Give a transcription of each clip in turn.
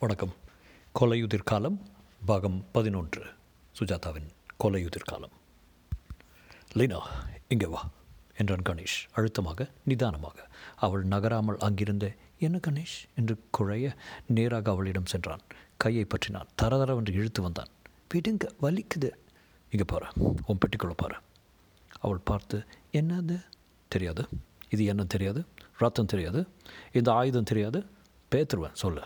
வணக்கம். கொலையுதிர் காலம் பாகம் பதினொன்று. சுஜாதாவின் கொலையுதிர் காலம் லீனா இங்கே வா என்றான் கணேஷ் அழுத்தமாக நிதானமாக. அவள் நகராமல் அங்கிருந்த என்ன கணேஷ்? என்று குழைய நேராக அவளிடம் சென்றான். கையை பற்றினான். தரதரவென்று இழுத்து வந்தான். விடுங்க வலிக்குது. இங்கே பாரு உன் பெட்டிக்குள்ளே பாரு. அவள் பார்த்து என்னது? தெரியாது. இது என்ன தெரியாது? ரத்தம் தெரியாது. இந்த ஆயுதம் தெரியாது. பேத்துருவேன் சொல்லு.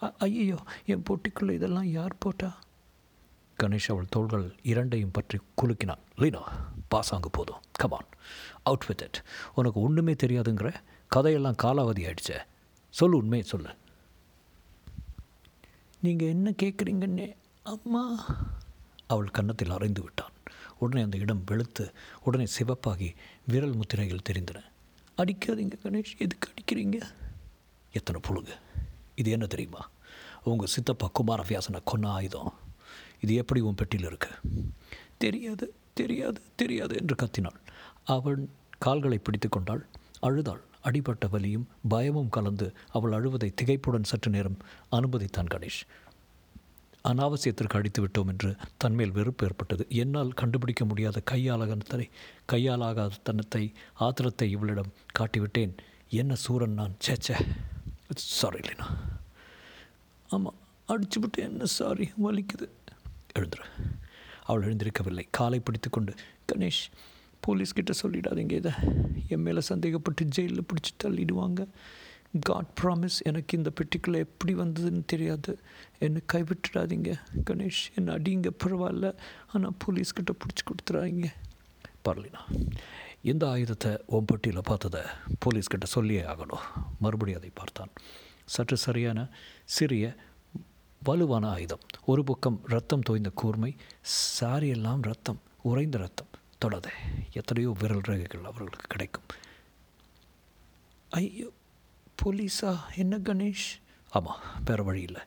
ஐயோ என் பொட்டிக்குள்ளே இதெல்லாம் யார் போட்டா? கணேஷ் அவள் தோள்கள் இரண்டையும் பற்றி குலுக்கினான். லீனா பாசாங்கு போதும். கமான் அவுட் வித் இட் உனக்கு ஒன்றுமே தெரியாதுங்கிற? கதையெல்லாம் காலாவதி ஆயிடுச்சே. சொல்லு உண்மையை சொல்லு. நீங்கள் என்ன கேட்குறீங்கன்னே அம்மா. அவள் கன்னத்தில் அரைந்து விட்டான். உடனே அந்த இடம் வெளுத்து உடனே சிவப்பாகி விரல் முத்திரைகள் தெரிந்தன. அடிக்காதீங்க கணேஷ். எதுக்கு அடிக்கிறீங்க? எத்தனை புழுகு? இது என்ன தெரியுமா? உங்கள் சித்தப்பா குமாரவியாசனை கொன்ன ஆயுதம் இது எப்படி உன் பெட்டியில் இருக்கு? தெரியாது தெரியாது தெரியாது என்று கத்தினாள். அவன் கால்களை பிடித்து கொண்டாள். அழுதாள். அடிபட்ட வலியும் பயமும் கலந்து அவள் அழுவதை திகைப்புடன் சற்று நேரம் அனுமதித்தான் கணேஷ். அனாவசியத்திற்கு அடித்து விட்டோம் என்று தன்மேல் வெறுப்பு ஏற்பட்டது. என்னால் கண்டுபிடிக்க முடியாத கையாளகனத்தை கையாலாகாத தன்னத்தை ஆத்திரத்தை இவளிடம் காட்டிவிட்டேன். என்ன சூரன் நான்? சேச்சே சாரி இல்லைனா ஆமாம் அடிச்சு விட்டு என்ன சாரி வலிக்குது. எழுந்துரு. அவள் எழுந்திருக்கவில்லை. காலை பிடித்து கொண்டு கணேஷ் போலீஸ்கிட்ட சொல்லிடாதீங்க இதை. என் மேலே சந்தேகப்பட்டு ஜெயிலில் பிடிச்சி தள்ளிடுவாங்க. காட் ப்ராமிஸ் எனக்கு இந்த பெட்டிக்குள்ளே எப்படி வந்ததுன்னு தெரியாது. என்னை கைவிட்டுடாதீங்க. கணேஷ் என்னை அடிங்க பரவாயில்ல. ஆனால் போலீஸ்கிட்ட பிடிச்சி கொடுத்துறாங்க பரலினா இந்த ஆயுதத்தை உன் பெட்டியில் பார்த்ததை போலீஸ்கிட்ட சொல்லியே ஆகணும். மறுபடியும் அதை பார்த்தான். சற்று சரியான சிறிய வலுவான ஆயுதம். ஒரு பக்கம் ரத்தம் தோய்ந்த கூர்மை சாரியெல்லாம் ரத்தம் உறைந்த ரத்தம் தொடாதே எத்தனையோ விரல் ரேகைகள் அவர்களுக்கு கிடைக்கும். ஐயோ போலீஸா? என்ன கணேஷ்? ஆமாம் வேறு வழி இல்லை.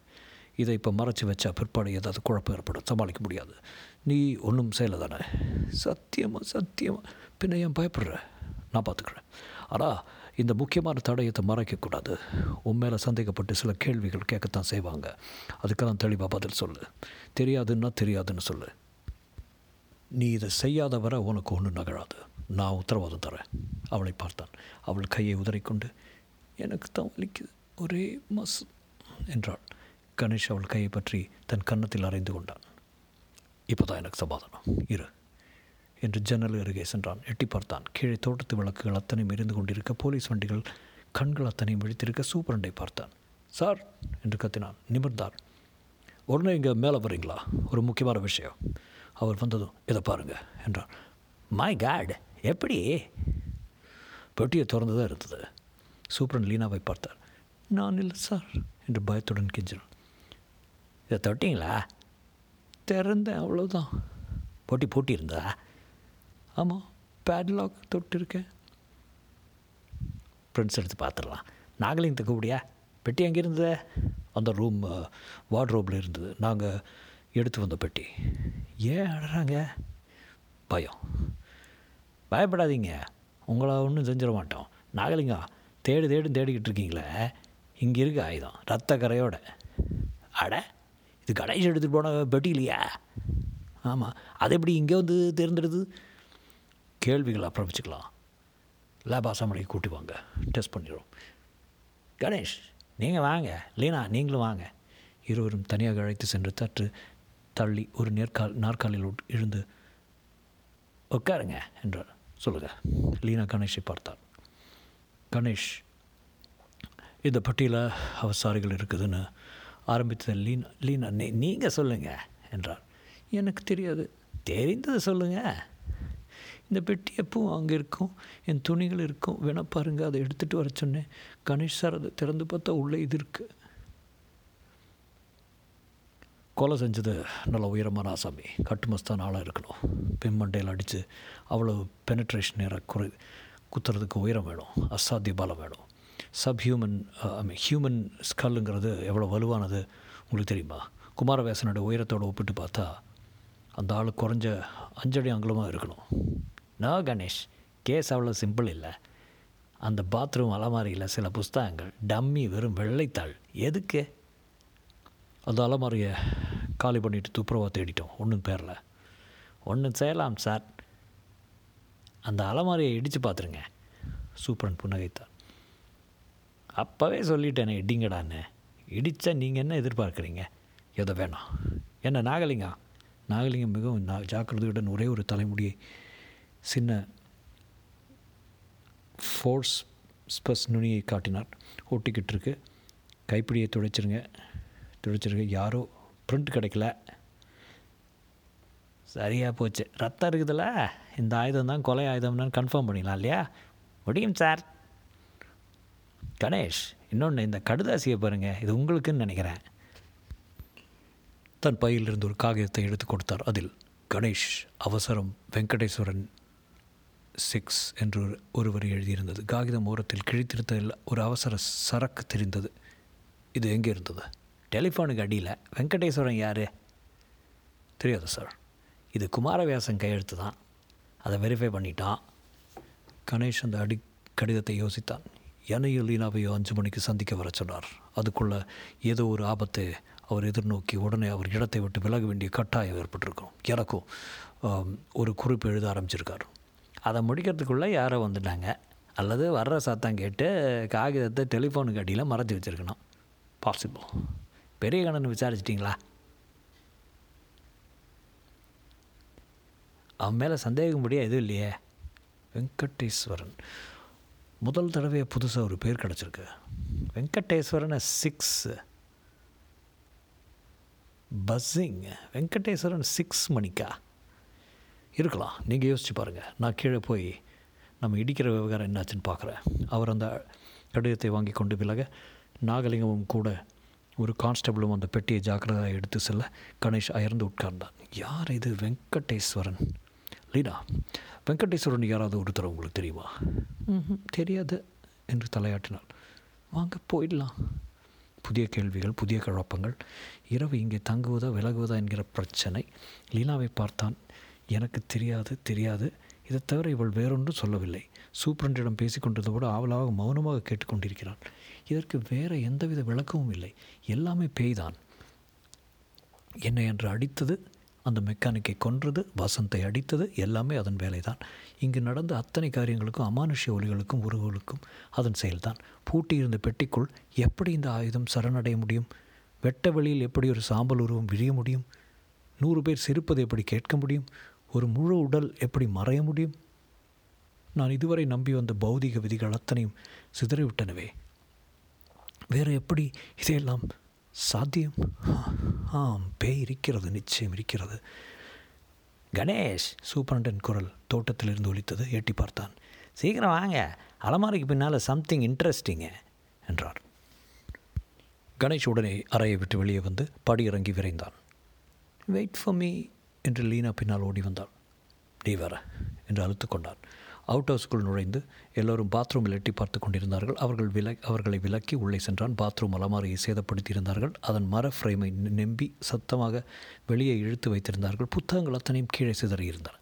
இதை இப்போ மறைச்சி வச்சா பிற்பாடு ஏதாவது குழப்பம் ஏற்படும். சமாளிக்க முடியாது. நீ ஒன்றும் செய்யலை தானே? சத்தியமாக சத்தியமாக பின்ன ஏன் பயப்படுற? நான் பார்த்துக்குறேன் ஆனால் இந்த முக்கியமான தடயத்தை மறைக்கக்கூடாது. உன் மேலே சந்தேகப்பட்டு சில கேள்விகள் கேட்கத்தான் செய்வாங்க. அதுக்கெல்லாம் தெளிவாக பதில் சொல்லு. தெரியாதுன்னா தெரியாதுன்னு சொல்லு. நீ இதை செய்யாத வர உனக்கு ஒன்றும் நகழாது. நான் உத்தரவாதம் தரேன். அவளை பார்த்தான். அவள் கையை உதறிக்கொண்டு எனக்கு தான் வலிக்குது. ஒரே மஸ் என்றாள். கணேஷ் அவள் கையை பற்றி தன் கன்னத்தில் அறைந்து கொண்டான். இப்போ தான் எனக்கு சமாதானம். இரு. என்று ஜன்னல் அருகே சென்றான். எட்டி பார்த்தான். கீழே தோட்டத்து விளக்குகள் அத்தனை எரிந்து கொண்டிருக்க போலீஸ் வண்டிகள் கண்கள் அத்தனையும் விழித்திருக்க சூப்பரண்டை பார்த்தான். சார் என்று கத்தினான். நிமிர்ந்தார். உடனே இங்கே மேலே வரீங்களா? ஒரு முக்கியமான விஷயம். அவர் வந்ததும் இதை பாருங்கள் என்றார் மை காட் எப்படி? பெட்டியை திறந்து தான் இருந்தது. சூப்பரன் லீனாவை பார்த்தார். நான் இல்லை சார் என்று பயத்துடன் கெஞ்சினான். இதை தொட்டிங்களா? திறந்தேன் அவ்வளோதான் போட்டி பூட்டி இருந்தா ஆமாம் பேட்லாக் தொட்டிருக்கேன். ஃப்ரெண்ட்ஸ் எடுத்து பார்த்துடலாம் நாகலிங்கத்தை கூப்பிடியா? பெட்டி எங்கே இருந்தது? அந்த ரூம் வார்ட்ரோப்பில் இருந்தது. நாங்கள் எடுத்து வந்த பெட்டி. ஏன் அழுறாங்க? பயம். பயப்படாதீங்க. உங்களை ஒன்றும் செஞ்சிட மாட்டோம். நாகலிங்கம் தேடு தேடு தேடிக்கிட்டு இருக்கீங்களே? இங்கே இருக்க ஆயுதம் ரத்த கரையோட. அட இது கடைசி எடுத்துகிட்டு போன பெட்டி இல்லையா ஆமாம் அது எப்படி இங்கே வந்து தேர்ந்தெடுத்து கேள்விகள் ஆரம்பிச்சுக்கலாம் லேப் அசாமலைக்கு கூட்டி வாங்க. டெஸ்ட் பண்ணிடுவோம் கணேஷ் நீங்கள் வாங்க. லீனா நீங்களும் வாங்க. இருவரும் தனியாக அழைத்து சென்று தற்று தள்ளி ஒரு நேர்கால் நாற்காலில் இருந்து உட்காருங்க என்றார். சொல்லுங்கள் லீனா கணேஷை பார்த்தார் கணேஷ் இந்த பட்டியலில் அவசாரிகள் இருக்குதுன்னு ஆரம்பித்தது லீனா லீனா. நீ நீங்கள் சொல்லுங்கள் என்றார். எனக்கு தெரியாது. தெரிந்தது சொல்லுங்கள் இந்த பெட்டி எப்பவும் அங்கே இருக்கும். என் துணிகள் இருக்கும். வேணா பாருங்கள் அதை எடுத்துகிட்டு வர சொன்னேன். கணேஷ் சார் அதை திறந்து பார்த்தா உள்ளே இது இருக்குது கொலை செஞ்சது நல்ல உயரமான ஆசாமி. கட்டுமஸ்தான் ஆளாக இருக்கணும். பெண்மண்டையில் அடித்து அவ்வளோ பெனட்ரேஷன் நேர குறை குத்துறதுக்கு உயரம் வேணும். அசாத்திய பலம் வேணும். Sub human I mean human ஸ்கல்லுங்கிறது எவ்வளோ வலுவானது உங்களுக்கு தெரியுமா? குமாரவேசனோட உயரத்தோடு ஒப்பிட்டு பார்த்தா அந்த ஆள் குறைஞ்ச அஞ்சடி அங்குலமாக இருக்கணும். நோ கணேஷ் கேஸ் அவ்வளோ சிம்பிள் இல்லை. அந்த பாத்ரூம் அலமாரியில் சில புஸ்தகங்கள். டம்மி வெறும் வெள்ளைத்தாள். எதுக்கு? அந்த அலமாரியை காலி பண்ணிட்டு துப்புரவாக தேடிட்டோம். ஒன்றும் பேரில் ஒன்று செய்யலாம் சார் அந்த அலமாரியை இடித்து பார்த்துருங்க சூப்பரன் புன்னகைத்தார் அப்போவே சொல்லிட்டேனே இடிங்கடான்னு. இடித்தா நீங்கள் என்ன எதிர்பார்க்குறீங்க? எதை வேணாம். என்ன நாகலிங்கம்? நாகலிங்கம் மிகவும் நா ஜாக்கிரதையுடன் ஒரே ஒரு தலைமுடியை சின்ன ஃபோர்ஸ் ஸ்பஸ் நுனியை காட்டினார். ஒட்டிக்கிட்டு இருக்கு கைப்பிடியை துடைச்சிருங்க. துடைச்சிருங்க. யாரோ பிரிண்ட் கிடைக்கல. சரியாக போச்சு. ரத்தம் இருக்குதுல்ல? இந்த ஆயுதம் தான் கொலை ஆயுதம்னு கன்ஃபார்ம் பண்ணிடலாம் இல்லையா? முடியும் சார் கணேஷ் இன்னொன்று இந்த கடுதாசியை பாருங்கள் இது உங்களுக்குன்னு நினைக்கிறேன். தன் பையிலிருந்து ஒரு காகிதத்தை எடுத்து கொடுத்தார். அதில் கணேஷ் அவசரம் வெங்கடேஸ்வரன் சிக்ஸ் என்று ஒரு- எழுதியிருந்தது. காகிதம் ஓரத்தில் கிழித்திருத்த ஒரு அவசர சரக்கு தெரிந்தது. இது எங்கே இருந்தது? டெலிஃபோனுக்கு அடியில். வெங்கடேஸ்வரன் யார்? தெரியாது சார்? இது குமாரவியாசன் கையெழுத்து தான். அதை வெரிஃபை பண்ணிட்டான். கணேஷ் அந்த அடி கடிதத்தை யோசித்தான். என்னையும் லீனாவையோ அஞ்சு மணிக்கு சந்திக்க வர சொன்னார். அதுக்குள்ள ஏதோ ஒரு ஆபத்தை அவர் எதிர்நோக்கி உடனே அவர் இடத்தை விட்டு விலக வேண்டிய கட்டாயம் ஏற்பட்டிருக்கும். எனக்கும் ஒரு குறிப்பு எழுத ஆரம்பிச்சிருக்கார். அதை முடிக்கிறதுக்குள்ளே யாரோ வந்துட்டாங்க. அல்லது வர்ற சத்தம் கேட்டு காகிதத்தை டெலிஃபோனுக்கு அடியில் மறைச்சி வச்சுருக்கணும். பாசிபிள் பெரிய கண்ணன் விசாரிச்சிட்டிங்களா? அவன் மேலே சந்தேகப்படியாக எதுவும் இல்லையே. வெங்கடேஸ்வரன். முதல் தடவையை புதுசாக ஒரு பேர் கிடச்சிருக்கு. வெங்கடேஸ்வரனை சிக்ஸ் பஸ்ஸிங் வெங்கடேஸ்வரன் சிக்ஸ் மணிக்கா? இருக்கலாம். நீங்கள் யோசிச்சு பாருங்கள் நான் கீழே போய் நம்ம இடிக்கிற விவகாரம் என்னாச்சுன்னு பார்க்குறேன் அவர் அந்த கடிதத்தை வாங்கி கொண்டு விலக நாகலிங்கமும் கூட ஒரு கான்ஸ்டபிளும் அந்த பெட்டியை ஜாக்கிரதையாக எடுத்து செல்ல கணேஷ் அயர்ந்து உட்கார்ந்தான். யார் இது வெங்கடேஸ்வரன்? லீனா வெங்கடேஸ்வரன் யாராவது ஒருத்தர் உங்களுக்கு தெரியுமா? தெரியாது என்று தலையாட்டினாள். வாங்க போயிடலாம். புதிய கேள்விகள் புதிய குழப்பங்கள். இரவு இங்கே தங்குவதா விலகுவதா என்கிற பிரச்சனை லீனாவை பார்த்தான். எனக்கு தெரியாது தெரியாது. இதை தவிர இவள் வேறொன்றும் சொல்லவில்லை. சூப்பரண்டிடம் பேசிக்கொண்டதோடு ஆவலாக மௌனமாக கேட்டுக்கொண்டிருக்கிறாள். இதற்கு வேறு எந்தவித விளக்கமும் இல்லை. எல்லாமே பேய்தான். என்னை என்று அடித்தது அந்த மெக்கானிக்கை கொன்றது வசந்தை அடித்தது எல்லாமே அதன் வேலைதான். இங்கு நடந்த அத்தனை காரியங்களுக்கும் அமானுஷ்ய ஒலிகளுக்கும் உருவங்களுக்கும் அதன் செயல்தான். பூட்டியிருந்த பெட்டிக்குள் எப்படி இந்த ஆயுதம் சரணடைய முடியும்? வெட்ட வெளியில் எப்படி ஒரு சாம்பல் உருவம் விழிய முடியும்? நூறு பேர் சிரிப்பது எப்படி கேட்க முடியும்? ஒரு முழு உடல் எப்படி மறைய முடியும்? நான் இதுவரை நம்பி வந்த பௌதிக விதிகள் அத்தனையும் சிதறிவிட்டனவே. வேறு எப்படி இதையெல்லாம் சாத்தியம்? ஆம் பேய் இருக்கிறது நிச்சயம் இருக்கிறது. கணேஷ் சூப்பரண்டன் குரல் தோட்டத்திலிருந்து ஒலித்தது. எட்டி பார்த்தான். சீக்கிரம் வாங்க. அலமாரிக்கு பின்னால் சம்திங் இன்ட்ரெஸ்டிங்கு என்றார். கணேஷ் உடனே அறையை விட்டு வெளியே வந்து படியிறங்கி விரைந்தான். வெயிட் ஃபார் மீ என்று லீனா பின்னால் ஓடி வந்தாள். நீ வர என்று அழுத்து கொண்டான். அவுட் ஹவுஸ்க்குள் நுழைந்து எல்லோரும் பாத்ரூமில் எட்டி பார்த்து கொண்டிருந்தார்கள். அவர்கள் வில அவர்களை விலக்கி உள்ளே சென்றான். பாத்ரூம் அலமாரியை சேதப்படுத்தியிருந்தார்கள். அதன் மர ஃப்ரேமை நெம்பி சத்தமாக வெளியே இழுத்து வைத்திருந்தார்கள். புத்தகங்கள் அத்தனையும் கீழே சிதறியிருந்தன.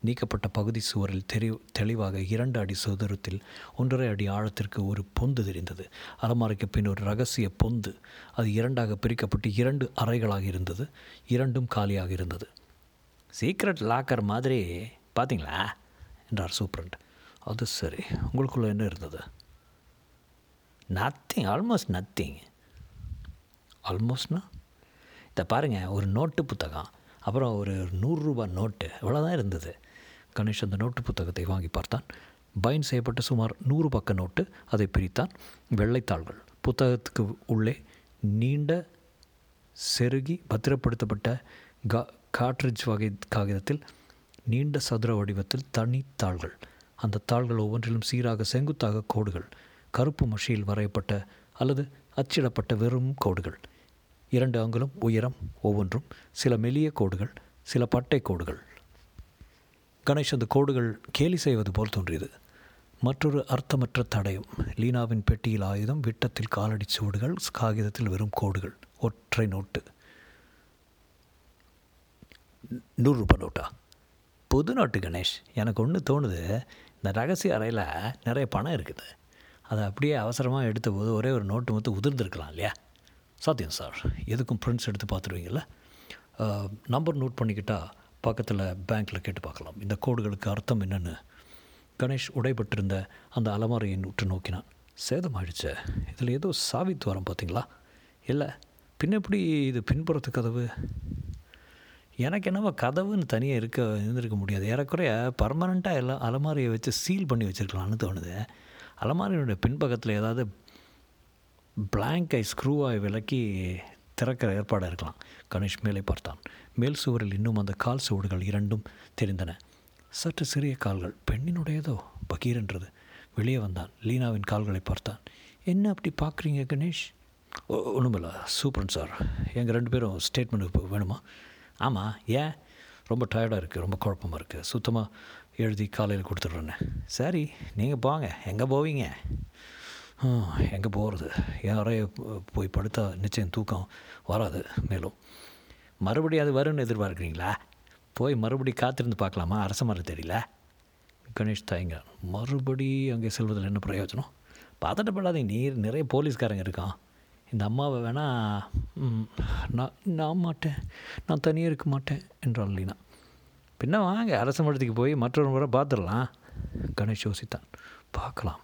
நீக்கப்பட்ட பகுதி சுவரில் தெரி தெளிவாக இரண்டு அடி சுதரத்தில் ஒன்றரை அடி ஆழத்திற்கு ஒரு பொந்து தெரிந்தது. அலமாரிக்கு பின் ஒரு ரகசிய பொந்து. அது இரண்டாக பிரிக்கப்பட்டு இரண்டு அறைகளாக இருந்தது. இரண்டும் காலியாக இருந்தது. சீக்ரெட் லாக்கர் மாதிரி பார்த்தீங்களா என்றார் சூப்ரண்ட் அது சரி உங்களுக்குள்ளே என்ன இருந்தது? நத்திங் ஆல்மோஸ்ட் நத்திங் ஆல்மோஸ்ட்னா இதை பாருங்கள் ஒரு நோட்டு புத்தகம் அப்புறம் ஒரு நூறுரூபா நோட்டு இவ்வளோதான் இருந்தது. கணேஷ் அந்த நோட்டு புத்தகத்தை வாங்கி பார்த்தான். பைன் செய்யப்பட்ட சுமார் நூறு பக்க நோட்டு அதை பிரித்தான். வெள்ளைத்தாள்கள் புத்தகத்துக்கு உள்ளே நீண்ட செருகி பத்திரப்படுத்தப்பட்ட கா காட்ரிட்ஜ் வகை காகிதத்தில் நீண்ட சதுர வடிவத்தில் தனித்தாள்கள் அந்த தாள்கள் ஒவ்வொன்றிலும் சீராக செங்குத்தாக கோடுகள் கருப்பு மஷியில் வரையப்பட்ட அல்லது அச்சிடப்பட்ட வெறும் கோடுகள். இரண்டு அங்குலம் உயரம் ஒவ்வொன்றும் சில மெலிய கோடுகள் சில பட்டை கோடுகள். கணேஷ் அந்த கோடுகள் கேலி செய்வது போல் தோன்றியது. மற்றொரு அர்த்தமற்ற தடயம் லீனாவின் பெட்டியில் ஆயுதம் விட்டத்தில் காலடி சுவடுகள் காகிதத்தில் வெறும் கோடுகள் ஒற்றை நோட்டு. நூறுரூபா நோட்டா? புது நோட்டு கணேஷ் எனக்கு ஒன்று தோணுது. இந்த ரகசிய அறையில் நிறைய பணம் இருக்குது. அதை அப்படியே அவசரமாக எடுத்த போது ஒரே ஒரு நோட்டு மட்டும் உதிர்ந்துருக்கலாம் இல்லையா? சாத்தியம் சார். எதுக்கும் பிரிண்ட்ஸ் எடுத்து பார்த்துருவீங்களா நம்பர் நோட் பண்ணிக்கிட்டால் பக்கத்தில் பேங்க்கில் கேட்டு பார்க்கலாம். இந்த கோடுகளுக்கு அர்த்தம் என்னென்னு. கணேஷ் உடைபட்டிருந்த அந்த அலமாரியை உற்று நோக்கினான். சேதமாயிடுச்சே. இதில் ஏதோ சாவித்து வரம் பார்த்தீங்களா? இல்லை பின்னப்படி இது பின்புறத்து கதவு? எனக்கு என்னவோ கதவுன்னு தனியாக இருக்க இருந்திருக்க முடியாது. ஏறக்குறைய பர்மனெண்ட்டாக எல்லாம் அலமாரியை வச்சு சீல் பண்ணி வச்சுருக்கலாம்னு தோணுது. அலமாரியோட பின்பக்கத்தில் ஏதாவது பிளாங்கை ஸ்க்ரூவாய் விலக்கி திறக்கிற ஏற்பாடாக இருக்கலாம். கணேஷ் மேலே பார்த்தான். மேல் சுவரில் இன்னும் அந்த கால் சுவடுகள் இரண்டும் தெரிந்தன. சற்று சிறிய கால்கள் பெண்ணினுடையதோ? பகீரென்றது. வெளியே வந்தான். லீனாவின் கால்களை பார்த்தான். என்ன அப்படி பார்க்குறீங்க கணேஷ்? ஒன்றுமில்ல சூப்பரன் சார். எங்கள் ரெண்டு பேரும் ஸ்டேட்மெண்ட் வேணுமா? ஆமாம் ஏன்? ரொம்ப டயர்டாக இருக்குது ரொம்ப குழப்பமாக இருக்குது சுத்தமாக எழுதி காலையில் கொடுத்துட்றேன்னு. சரி நீங்கள் போங்க. எங்கே போவீங்க? எங்கே போகிறது யாரையும் போய் படுத்தா நிச்சயம் தூக்கம் வராது மேலும். மறுபடியும் அது வரும்னு எதிர்பார்க்குறீங்களா? போய் மறுபடி காத்திருந்து பார்க்கலாமா? அரச மரம் தெரியல. கணேஷ் தாய்ங்க. மறுபடி அங்கே செல்வதில் என்ன பிரயோஜனம்? பதட்டப்படாதீங்க. நீர் நிறைய போலீஸ்காரங்க இருக்கான். இந்த அம்மாவை வேணால் நான் நான் மாட்டேன். நான் தனியாக இருக்க மாட்டேன் என்றாள் லீனா. பின்ன வாங்க அரச மடத்துக்கு போய் மற்றொரு முறை பார்த்துடலாம். கணேஷ் யோசித்தான். பார்க்கலாம்.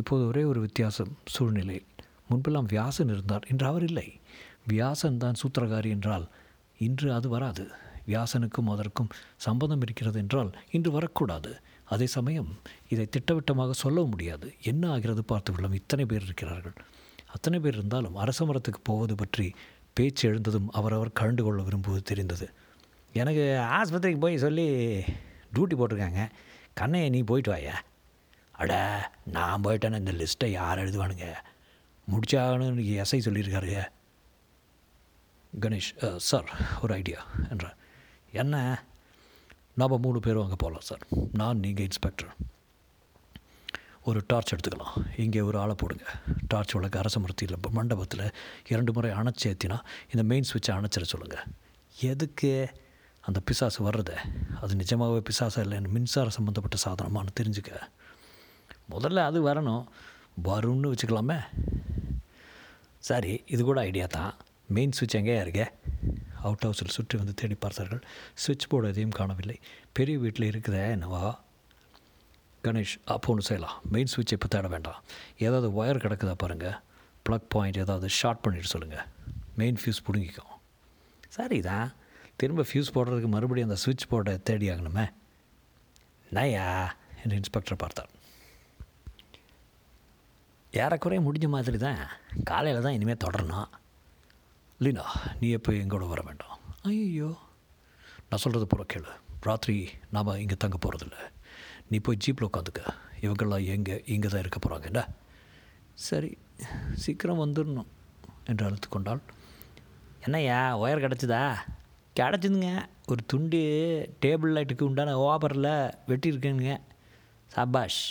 இப்போது ஒரே ஒரு வித்தியாசம் சூழ்நிலையில். முன்பெல்லாம் வியாசன் இருந்தார் என்று அவர் இல்லை. வியாசன் தான் சூத்திரகாரி என்றால் இன்று அது வராது. வியாசனுக்கும் அதற்கும் சம்பந்தம் இருக்கிறது என்றால் இன்று வரக்கூடாது. அதே சமயம் இதை திட்டவட்டமாக சொல்ல முடியாது. என்ன ஆகிறது பார்த்து விடலாம் இத்தனை பேர் இருக்கிறார்கள். அத்தனை பேர் இருந்தாலும் அரச மரத்துக்கு போவது பற்றி பேச்சு எழுந்ததும் அவரவர் கலந்து கொள்ள விரும்புவது தெரிந்தது. எனக்கு ஆஸ்பத்திரிக்கு போய் சொல்லி டியூட்டி போட்டிருக்காங்க. கண்ணையை நீ போயிட்டு வாயா. அட நான் போயிட்டேன்னு இந்த லிஸ்ட்டை யார் எழுதுவானுங்க? முடிச்சாகணும்னு எஸ்ஐ சொல்லியிருக்காரு கணேஷ் சார் ஒரு ஐடியா என்றார். என்ன? நாம் மூணு பேரும் அங்கே போகலாம் சார். நான் நீங்கள் இன்ஸ்பெக்டர் ஒரு டார்ச் எடுத்துக்கலாம். இங்கே ஒரு ஆளை போடுங்க. டார்ச் விளக்கு அரச மரத்தில் மண்டபத்தில் இரண்டு முறை அணைச்சேத்தினா இந்த மெயின் சுவிட்சை அணைச்சிட சொல்லுங்கள் எதுக்கு அந்த பிசாசு வர்றதை? அது நிஜமாகவே பிசாசாக இல்லைன்னு மின்சாரம் சம்மந்தப்பட்ட சாதனமானு தெரிஞ்சுக்க. முதல்ல அது வரணும். வரும்னு வச்சுக்கலாமே. சரி இது கூட ஐடியா தான். மெயின் சுவிட்ச் எங்கேயா இருக்கே? அவுட் ஹவுஸில் சுற்றி வந்து தேடி பார்த்தார்கள். சுவிட்ச் போர்டு எதையும் காணவில்லை. பெரிய வீட்டில் இருக்குதே என்னவா? கணேஷ் அப்போ ஒன்று செய்யலாம். மெயின் சுவிட்சை இப்போ தேட வேண்டாம். ஏதாவது ஒயர் கிடக்குதா பாருங்கள் ப்ளக் பாயிண்ட் ஏதாவது ஷார்ட் பண்ணிட்டு சொல்லுங்கள் மெயின் ஃபியூஸ் பிடுங்கிக்கும். சரி தான் திரும்ப ஃபியூஸ் போடுறதுக்கு மறுபடியும் அந்த சுவிட்ச் போர்டை தேடி ஆகணுமே. நயா? என்று இன்ஸ்பெக்டர் பார்த்தார். ஏறக்குறைய முடிஞ்ச மாதிரி தான். காலையில் தான் இனிமேல் தொடரணும். லீனா நீ எப்போ எங்கூட வர வேண்டாம்? ஐயோ நான் சொல்கிறது புற கேளு. ராத்திரி நாம் இங்கே தங்க போகிறதில்ல நீ போய் ஜீப்பில் உட்காந்துக்க. இவங்கெல்லாம் எங்கே இங்கே தான் இருக்க போகிறாங்க என்ன சரி சீக்கிரம் வந்துடணும் என்று அழுத்து கொண்டாள். என்னய்யா ஒயர் கிடச்சிதா? கிடச்சிதுங்க. ஒரு துண்டு டேபிள் லைட்டுக்கு உண்டான ஓபரில் வெட்டியிருக்கேனுங்க. சபாஷ்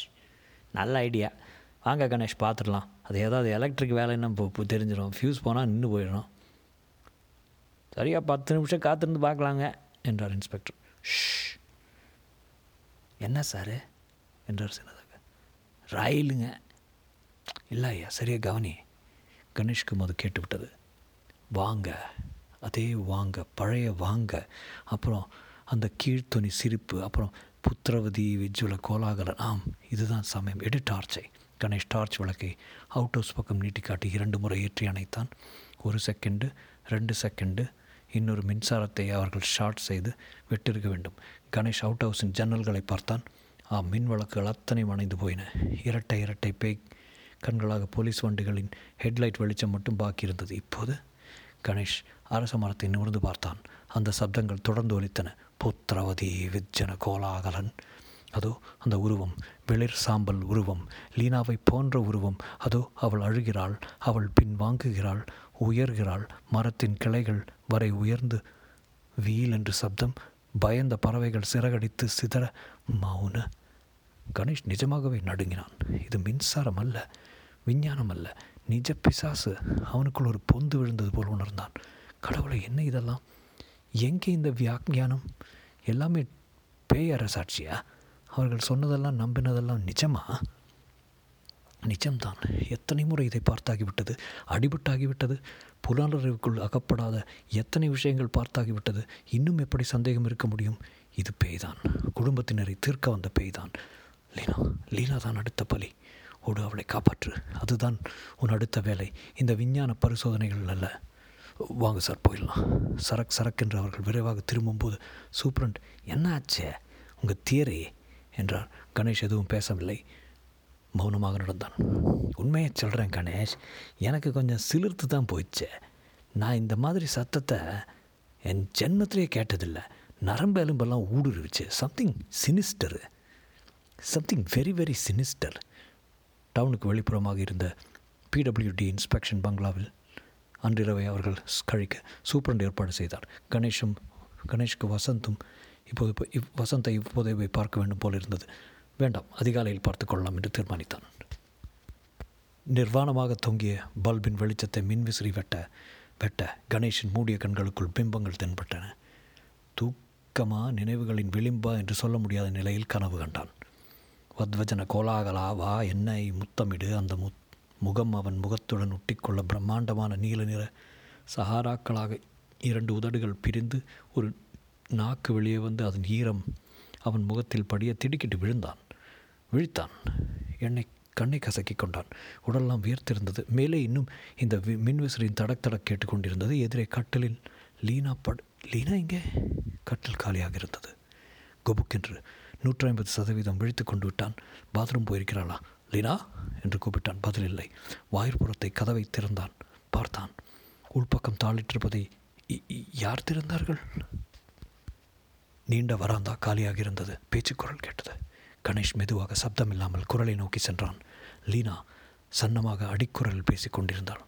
நல்ல ஐடியா. வாங்க கணேஷ் பார்த்துடலாம். அது ஏதாவது எலக்ட்ரிக் வேலைன்னு இப்போ தெரிஞ்சிடும். ஃப்யூஸ் போனால் நின்று போயிடும். சரியா பத்து நிமிஷம் காத்திருந்து பார்க்கலாங்க என்றார் இன்ஸ்பெக்டர் ஷ். என்ன சார்? என்றார் சின்னதாக. ராயிலுங்க. இல்லை ஐயா சரியா கவனி. கணேஷ்கும் அது கேட்டுவிட்டது. வாங்க அதே வாங்க பழைய வாங்க. அப்புறம் அந்த கீழ்த்துணி சிரிப்பு அப்புறம் புத்திரவதி விஜுவல கோலாகலன் ஆம் இதுதான் சமயம். எடு டார்ச்சை. கணேஷ் டார்ச் விளக்கை அவுட் ஹவுஸ் பக்கம் நீட்டி காட்டி இரண்டு முறை ஏற்றி அணைத்தான். ஒரு செகண்டு ரெண்டு செகண்டு இன்னொரு மின்சாரத்தை அவர்கள் ஷார்ட் செய்து விட்டிருக்க வேண்டும். கணேஷ் அவுட் ஹவுஸின் ஜன்னல்களை பார்த்தான். ஆ மின் வழக்குகள் அத்தனை அணைந்து போயின. இரட்டை இரட்டை பேய் கண்களாக போலீஸ் வண்டிகளின் ஹெட்லைட் வெளிச்சம் மட்டும் பாக்கி இருந்தது. இப்போது கணேஷ் அரச மரத்தை நிமிர்ந்து பார்த்தான். அந்த சப்தங்கள் தொடர்ந்து ஒலித்தன. புத்திரவதி விஜ்ஜன கோலாகலன் அதோ அந்த உருவம் வெளிர் சாம்பல் உருவம் லீனாவை போன்ற உருவம். அதோ அவள் அழுகிறாள் அவள் பின் வாங்குகிறாள் உயர்கிறாள் மரத்தின் கிளைகள் வரை உயர்ந்து வீல் என்று சப்தம் பயந்த பறவைகள் சிறகடித்து சிதற மௌன. கணேஷ் நிஜமாகவே நடுங்கினான். இது மின்சாரம் அல்ல விஞ்ஞானம் அல்ல நிஜ பிசாசு. அவனுக்குள் ஒரு பொந்து விழுந்தது போல் உணர்ந்தான். கடவுளை என்ன இதெல்லாம்? எங்கே இந்த வியாக்கியானம் எல்லாமே பேய் அரசாட்சியா அவர்கள் சொன்னதெல்லாம் நம்பினதெல்லாம் நிஜமா? நிஜம்தான். எத்தனை முறை இதை பார்த்தாகிவிட்டது? அடிபட்டாகிவிட்டது? புலனறிவுக்குள் அகப்படாத எத்தனை விஷயங்கள் பார்த்தாகிவிட்டது? இன்னும் எப்படி சந்தேகம் இருக்க முடியும்? இது பேய்தான். குடும்பத்தினரை தீர்க்க வந்த பேய்தான். லீனா லீனா தான் அடுத்த பலி. ஓடு அவளை காப்பாற்று. அதுதான் உன் அடுத்த வேலை. இந்த விஞ்ஞான பரிசோதனைகள் அல்ல. வாங்க சார் போயிடலாம். சரக் சரக் என்று அவர்கள் விரைவாக திரும்பும்போது சூப்ரண்ட் என்ன ஆச்சே? உங்கள் தியரி என்றார். கணேஷ் எதுவும் பேசவில்லை. மௌனமாக நடந்தான். உண்மையை சொல்கிறேன் கணேஷ். எனக்கு கொஞ்சம் சிலிர்த்து தான் போயிடுச்சு. நான் இந்த மாதிரி சத்தத்தை என் ஜென்மத்திலேயே கேட்டதில்லை. நரம்பு எலும்பெல்லாம் ஊடுருவிச்சு. Something sinister something very very sinister டவுனுக்கு வெளிப்புறமாக இருந்த பிடபிள்யூடி இன்ஸ்பெக்ஷன் பங்களாவில் அன்றிரவை அவர்கள் கழிக்க சூப்பரண்ட் ஏற்பாடு செய்தார். கணேஷும் கணேஷ்க்கு வசந்தும் இப்போது இப்போ இவ் வசந்தை இப்போதே போய் பார்க்க வேண்டும் போல் இருந்தது. வேண்டாம் அதிகாலையில் பார்த்து கொள்ளலாம் என்று தீர்மானித்தான். நிர்வாணமாக தொங்கிய பல்பின் வெளிச்சத்தை மின்விசிறி வெட்ட வெட்ட கணேஷின் மூடிய கண்களுக்குள் பிம்பங்கள் தென்பட்டன. தூக்கமாக நினைவுகளின் விளிம்பா என்று சொல்ல முடியாத நிலையில் கனவு கண்டான். வத்வஜன கோலாகலா வா என்னை முத்தமிடு. அந்த முத் முகம் அவன் முகத்துடன் ஒட்டிக்கொள்ள பிரம்மாண்டமான நீல நிற சஹாராக்களாக இரண்டு உதடுகள் பிரிந்து ஒரு நாக்கு வெளியே வந்து அதன் ஈரம் அவன் முகத்தில் படிய திடுக்கிட்டு விழுந்தான். விழித்தான். என்னை கண்ணை கசக்கி கொண்டான். உடலெல்லாம் வியர்த்திருந்தது. மேலே இன்னும் இந்த வி மின்விசிறியின் தடக் தடக் கேட்டுக்கொண்டிருந்தது எதிரே கட்டலில் லீனா பட் லீனா இங்கே கட்டில் காலியாக இருந்தது. குபுக்கென்று நூற்றி ஐம்பது சதவீதம் விழித்து கொண்டு விட்டான். பாத்ரூம் போயிருக்கிறாளா? லீனா? என்று கூப்பிட்டான். பதில் இல்லை. வாயிற்புறத்தை கதவை திறந்தான். பார்த்தான். உள்பக்கம் தாளிட்டிருப்பதை யார் திறந்தார்கள்? நீண்ட வராந்தா காலியாக இருந்தது. பேச்சு குரல் கேட்டது. கணேஷ் மெதுவாக சப்தம் இல்லாமல் குரலை நோக்கி சென்றான். லீனா சன்னமாக அடிக்குரல் பேசி கொண்டிருந்தாள்.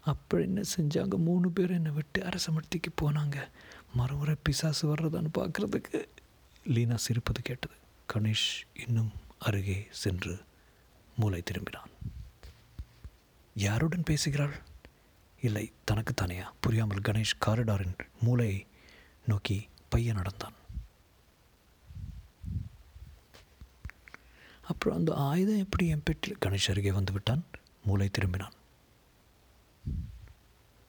அப்போ என்ன செஞ்சாங்க? மூணு பேர் என்னை விட்டு அரசமர்த்திக்கு போனாங்க. மறுமுறை பிசாசு வர்றதான்னு பார்க்குறதுக்கு லீனா சிரிப்பது கேட்டது. கணேஷ் இன்னும் அருகே சென்று மூளை திரும்பினான். யாருடன் பேசுகிறாள்? இல்லை தனக்குத்தானையா? புரியாமல் கணேஷ் காரிடாரின் மூளையை நோக்கி பையன் நடந்தான். அப்புறம் அந்த ஆயுதம் எப்படி என் பெட்டில் கணேஷ் அருகே வந்து விட்டான்? மூளை திரும்பினான்.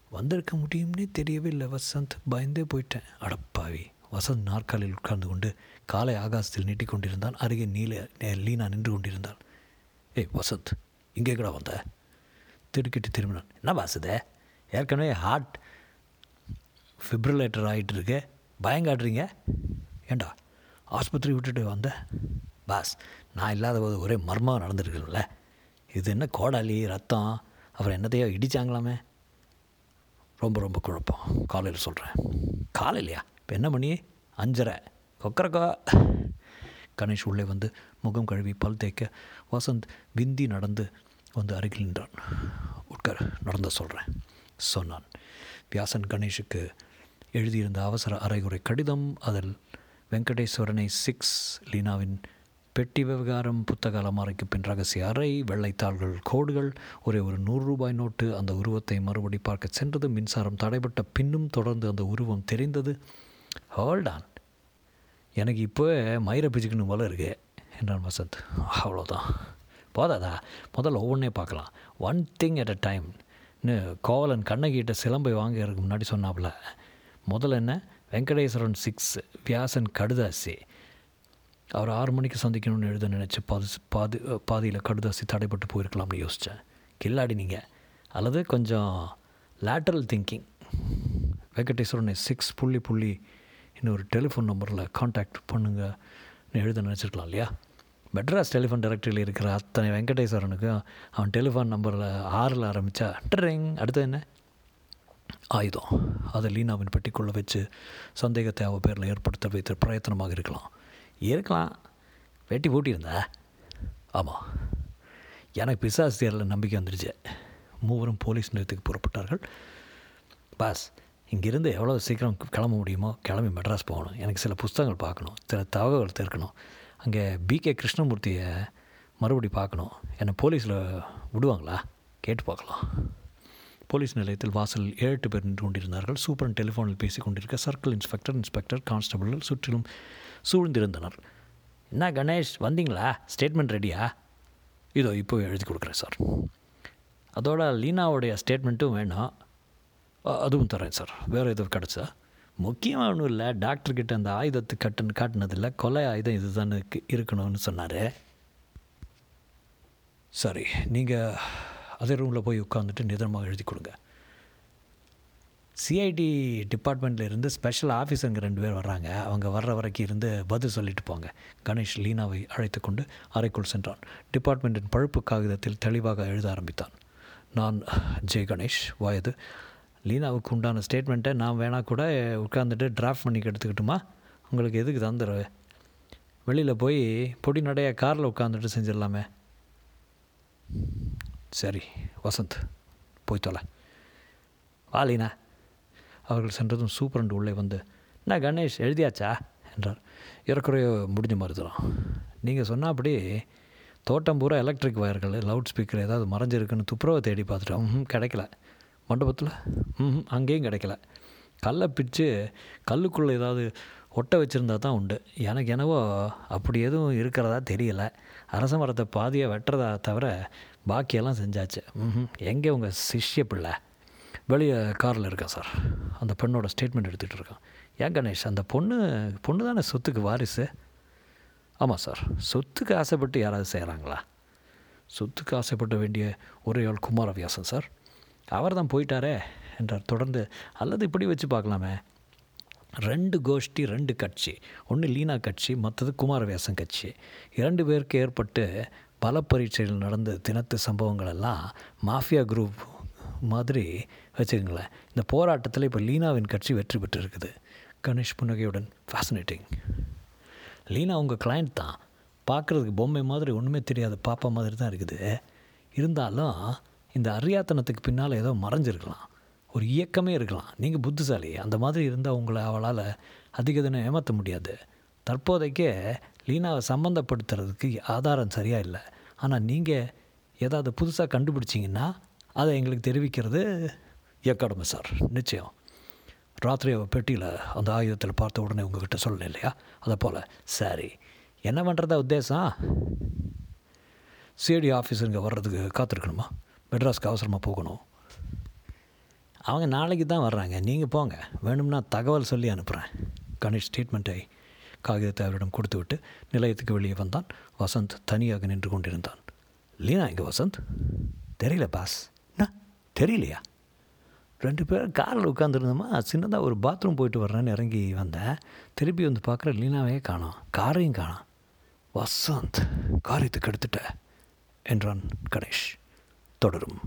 வந்திருக்க முடியும்னே தெரியவே இல்லை வசந்த். பயந்தே போயிட்டேன். அடப்பாவி வசந்த் நாற்காலில் உட்கார்ந்து கொண்டு காலை ஆகாசத்தில் நீட்டிக் கொண்டிருந்தான். அருகே நீல லீனா நின்று கொண்டிருந்தாள். ஏய் வசந்த் இங்கே கூட வந்த? திடுக்கிட்டு திரும்பினான். என்ன வாசுதே ஏற்கனவே ஹார்ட் ஃபிப்ரிலேட்டர் ஆகிட்டுருக்கு பயம் பயங்காட்டுறீங்க ஏண்டா? ஆஸ்பத்திரி விட்டுட்டு வந்த? பாஸ் நான் இல்லாத போது ஒரே மர்மம் நடந்துருக்குல்ல. இது என்ன கோடாலி ரத்தம்? அப்புறம் என்னத்தையோ இடித்தாங்களாமே ரொம்ப ரொம்ப குழப்பம். காலையில் சொல்கிறேன் காலையிலையா? இப்போ என்ன பண்ணி அஞ்சரை. கொக்கரக்கா. கணேஷ் உள்ளே வந்து முகம் கழுவி பல் தேய்க்க வசந்த் விந்தி நடந்து வந்து அருகில் நின்றான். உட்கார் நடந்த சொல்கிறேன் சொன்னான். வியாசன் கணேஷுக்கு எழுதியிருந்த அவசர அரைகுறை கடிதம் அதில் வெங்கடேஸ்வரனை சிக்ஸ் லீனாவின் பெட்டி விவகாரம் புத்தக அலமாரிக்கு பின் ரகசிய அறை வெள்ளைத்தாள்கள் கோடுகள் ஒரே ஒரு நூறு ரூபாய் நோட்டு அந்த உருவத்தை மறுபடி பார்க்க சென்றது. மின்சாரம் தடைபட்ட பின்னும் தொடர்ந்து அந்த உருவம் தெரிந்தது. ஹோல்டான் எனக்கு இப்போ மயிரை பிச்சுக்கணும் போல இருக்கு என்றான் வசந்த். அவ்வளோதான் போதாதா? முதல்ல ஒவ்வொன்றே பார்க்கலாம். One thing at a time Kovalan கண்ணகிட்ட சிலம்பை வாங்கிறதுக்கு முன்னாடி சொன்னாப்புல. முதல்ல என்ன வெங்கடேஸ்வரன் சிக்ஸ் வியாசன் கடுதாசி. அவர் ஆறு மணிக்கு சந்திக்கணும்னு எழுத நினச்சி பாதி பாதி பாதியில் கடுதாசி தடைப்பட்டு போயிருக்கலாம்னு யோசித்தேன் கில்லாடி நீங்கள் அல்லது கொஞ்சம் லேட்ரல் திங்கிங் வெங்கடேஸ்வரனை சிக்ஸ் புள்ளி புள்ளி இன்னொரு டெலிஃபோன் நம்பரில் காண்டாக்ட் பண்ணுங்கன்னு எழுத நினச்சிருக்கலாம் இல்லையா? மெட்ராஸ் டெலிஃபோன் டைரக்டரியில் இருக்கிற அத்தனை வெங்கடேஸ்வரனுக்கும் அவன் டெலிஃபோன் நம்பரில் ஆறில் ஆரம்பித்தா ட்ரிங் அடுத்து என்ன? ஆயுதம். அதை லீனாவின் பெட்டிக்குள்ளே வச்சு சந்தேகத்தை அவள் பேரில் ஏற்படுத்த வைத்த பிரயத்தனமாக இருக்கலாம். இருக்கலாம். வெட்டி பூட்டியிருந்தா? ஆமாம் எனக்கு பிசாஸ் தேரில் நம்பிக்கை வந்துடுச்சு மூவரும் போலீஸ் நிலையத்துக்கு புறப்பட்டார்கள். பாஸ் இங்கேருந்து எவ்வளோ சீக்கிரம் கிளம்ப முடியுமோ கிளம்பி மெட்ராஸ் போகணும். எனக்கு சில புஸ்தகங்கள் பார்க்கணும். சில தகவல்கள் திறக்கணும் அங்கே பிகே கிருஷ்ணமூர்த்தியை மறுபடி பார்க்கணும். என்னை போலீஸில் விடுவாங்களா? கேட்டு பார்க்கலாம். போலீஸ் நிலையத்தில் வாசல் ஏழு எட்டு பேர் நின்று கொண்டிருந்தார்கள். சூப்பரன் டெலிஃபோனில் பேசி கொண்டிருக்க சர்க்கிள் இன்ஸ்பெக்டர் இன்ஸ்பெக்டர் கான்ஸ்டபிள்கள் சுற்றிலும் சூழ்ந்திருந்தனர். என்ன கணேஷ் வந்தீங்களா? ஸ்டேட்மெண்ட் ரெடியா? இதோ இப்போ எழுதி கொடுக்குறேன் சார். அதோட லீனாவுடைய ஸ்டேட்மெண்ட்டும் வேணும். அதுவும் தரேன் சார். வேறு எதுவும் கிடச்சா? முக்கியமாக ஒன்றும் இல்லை. டாக்டர்கிட்ட அந்த ஆயுதத்தை கட்டுன்னு காட்டினதில்ல. கொலை ஆயுதம் இதுதான் இருக்கணும்னு சொன்னார். சரி நீங்கள் அதே ரூமில் போய் உட்காந்துட்டு நிதானமாக எழுதி கொடுங்க. சிஐடி டிபார்ட்மெண்ட்டில் இருந்து ஸ்பெஷல் ஆஃபீஸருங்க ரெண்டு பேர் வர்றாங்க. அவங்க வர்ற வரைக்கும் இருந்து பதில் சொல்லிட்டு போங்க. கணேஷ் லீனாவை அழைத்து கொண்டு அறைக்குள் சென்றான். டிபார்ட்மெண்ட்டின் பழுப்பு காகிதத்தில் தெளிவாக எழுத ஆரம்பித்தான். நான் ஜெய் கணேஷ் வயது. லீனாவுக்கு உண்டான ஸ்டேட்மெண்ட்டை நான் வேணா கூட உட்காந்துட்டு டிராஃப்ட் பண்ணி எடுத்துக்கிட்டுமா? உங்களுக்கு எதுக்கு தந்துரு வெளியில் போய் பொடி நடைய காரில் உட்காந்துட்டு செஞ்சிடலாமே. சரி வசந்த் போய் தொலை. வாலினா அவர்கள் சென்றதும் சூப்பரண்டு உள்ளே வந்து நான் கணேஷ் எழுதியாச்சா? என்றார். இறக்குறைய முடிஞ்ச மறுத்துறோம் நீங்கள் சொன்னாப்படி தோட்டம் பூரா எலக்ட்ரிக் வயர்கள் லவுட் ஸ்பீக்கர் ஏதாவது மறைஞ்சிருக்குன்னு துப்புரவை தேடி பார்த்துட்டோம். ம் கிடைக்கல. மண்டபத்தில் ம் அங்கேயும் கிடைக்கல. கல்லை பிச்சு கல்லுக்குள்ளே ஏதாவது ஒட்ட வச்சுருந்தா தான் உண்டு. எனக்கு என்னவோ அப்படி எதுவும் இருக்கிறதா தெரியல. அரச மரத்தை பாதியை வெட்டுறதா தவிர பாக்கியெல்லாம் செஞ்சாச்சு. ம் எங்கே உங்கள் சிஷ்ய பிள்ளை? வெளியே காரில் இருக்கேன் சார்? அந்த பெண்ணோட ஸ்டேட்மெண்ட் எடுத்துகிட்டு இருக்கான். ஏன் கணேஷ் அந்த பொண்ணு பொண்ணு தானே சொத்துக்கு வாரிசு? ஆமாம் சார். சொத்துக்கு ஆசைப்பட்டு யாராவது செய்கிறாங்களா சொத்துக்கு ஆசைப்பட வேண்டிய ஒரே ஆள் குமாரவியாசன் சார். அவர் தான் போயிட்டாரே என்றார். தொடர்ந்து அல்லது இப்படி வச்சு பார்க்கலாமே. ரெண்டு கோஷ்டி ரெண்டு கட்சி. ஒன்று லீனா கட்சி மற்றது குமாரவியாசன் கட்சி. இரண்டு பேருக்கு ஏற்பட்டு பல பரீட்சைகள் நடந்த தினத்து சம்பவங்கள் எல்லாம் மாஃபியா குரூப் மாதிரி வச்சுக்கோங்களேன். இந்த போராட்டத்தில் இப்போ லீனாவின் கட்சி வெற்றி பெற்று இருக்குது கணேஷ் புன்னகையுடன் ஃபேசினேட்டிங் லீனா உங்கள் கிளைண்ட் தான். பார்க்குறதுக்கு பொம்மை மாதிரி ஒன்றுமே தெரியாத பாப்பா மாதிரி தான் இருக்குது. இருந்தாலும் இந்த அரியாத்தனத்துக்கு பின்னால் ஏதோ மறைஞ்சிருக்கலாம். ஒரு இயக்கமே இருக்கலாம். நீங்கள் புத்திசாலி. அந்த மாதிரி இருந்தால் உங்களை அவளால் அதிக தினம் ஏமாற்ற முடியாது. தற்போதைக்கே லீனாவை சம்மந்தப்படுத்துறதுக்கு ஆதாரம் சரியாக இல்லை. ஆனால் நீங்கள் ஏதாவது புதுசாக கண்டுபிடிச்சிங்கன்னா அதை எங்களுக்கு தெரிவிக்கிறது எக்கடமை சார். நிச்சயம். ராத்திரி அவள் பெட்டியில் அந்த ஆயுதத்தில் பார்த்த உடனே உங்ககிட்ட சொல்லணும் இல்லையா? அதை போல். சரி. என்ன பண்ணுறதா உத்தேசம்? சிஐடி ஆஃபீஸருங்க வர்றதுக்கு காத்திருக்கணுமா? மெட்ராஸ்க்கு அவசரமாக போகணும். அவங்க நாளைக்கு தான் வர்றாங்க. நீங்கள் போங்க. வேணும்னா தகவல் சொல்லி அனுப்புகிறேன் கணேஷ் ஸ்டேட்மெண்ட்டை காகிதத்தை அவரிடம் கொடுத்துவிட்டு நிலையத்துக்கு வெளியே வந்தான். வசந்த் தனியாக நின்று கொண்டிருந்தான். லீனா இங்கே வசந்த்? தெரியல பாஸ். என்ன? தெரியலையா? ரெண்டு பேரும் காரில் உட்காந்துருந்தோமா சின்னதாக ஒரு பாத்ரூம் போயிட்டு வர்றேன்னு இறங்கி வந்தேன். திருப்பி வந்து பார்க்குற லீனாவே காணோம். காரையும் காணோம். வசந்த் காரியத்துக்கு எடுத்துட்ட என்றான் கணேஷ். தொடரும்.